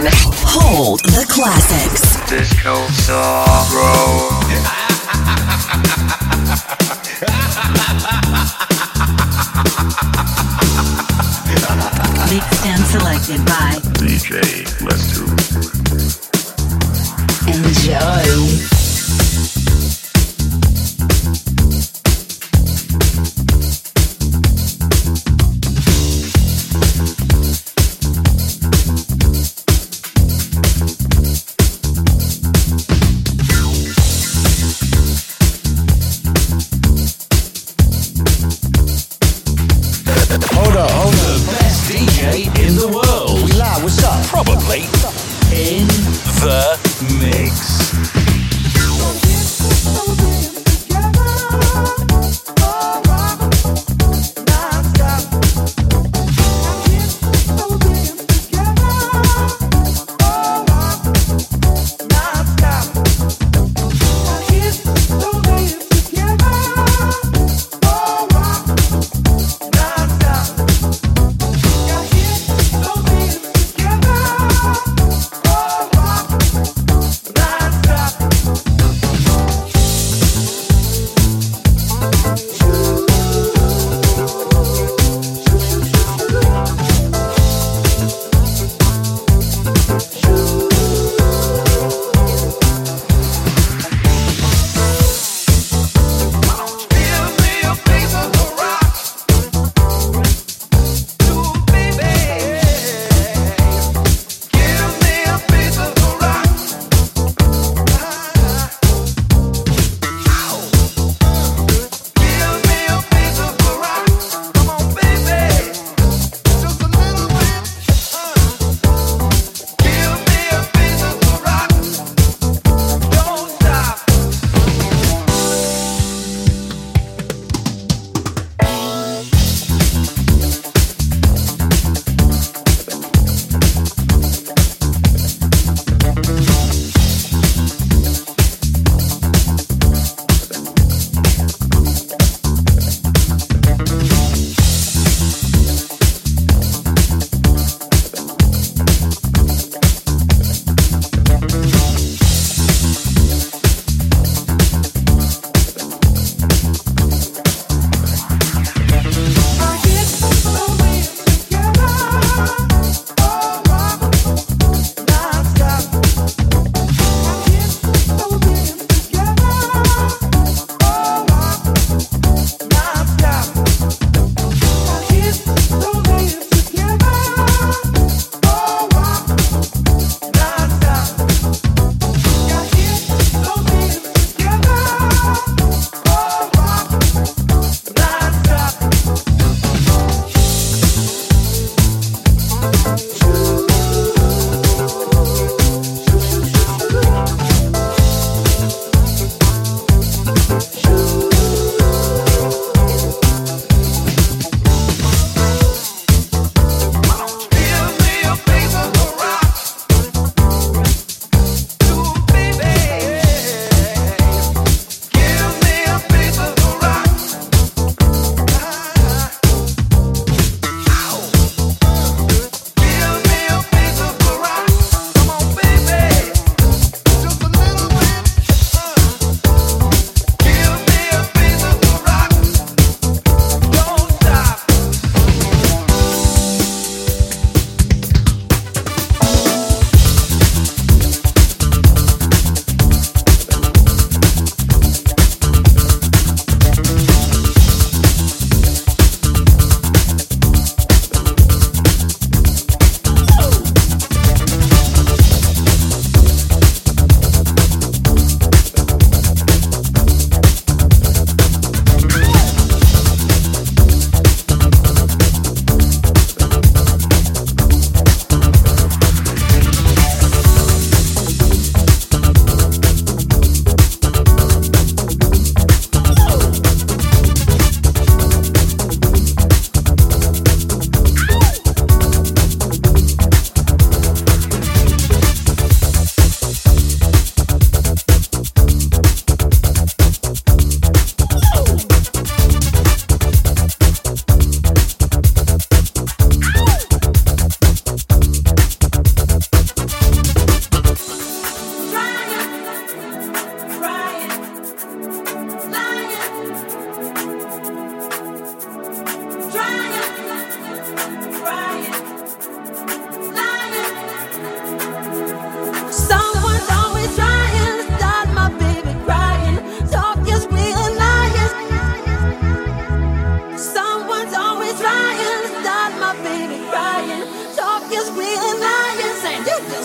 selection. Hold the classics. Discosauro. Mixed and selected by DJ Blasto. Enjoy.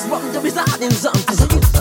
Welcome to Mr. Adam's something?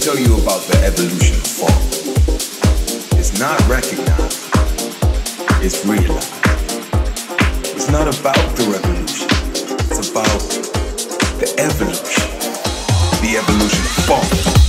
Tell you about the evolution of funk. It's not recognized, it's realized. It's not about the revolution, it's about the evolution. The evolution of funk.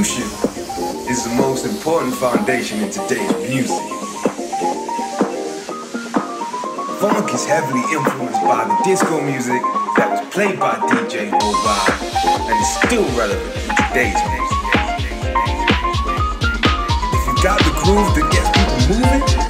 Evolution is the most important foundation in today's music. Funk is heavily influenced by the disco music that was played by DJ Mobile and is still relevant in today's music. If you got the groove that gets people moving,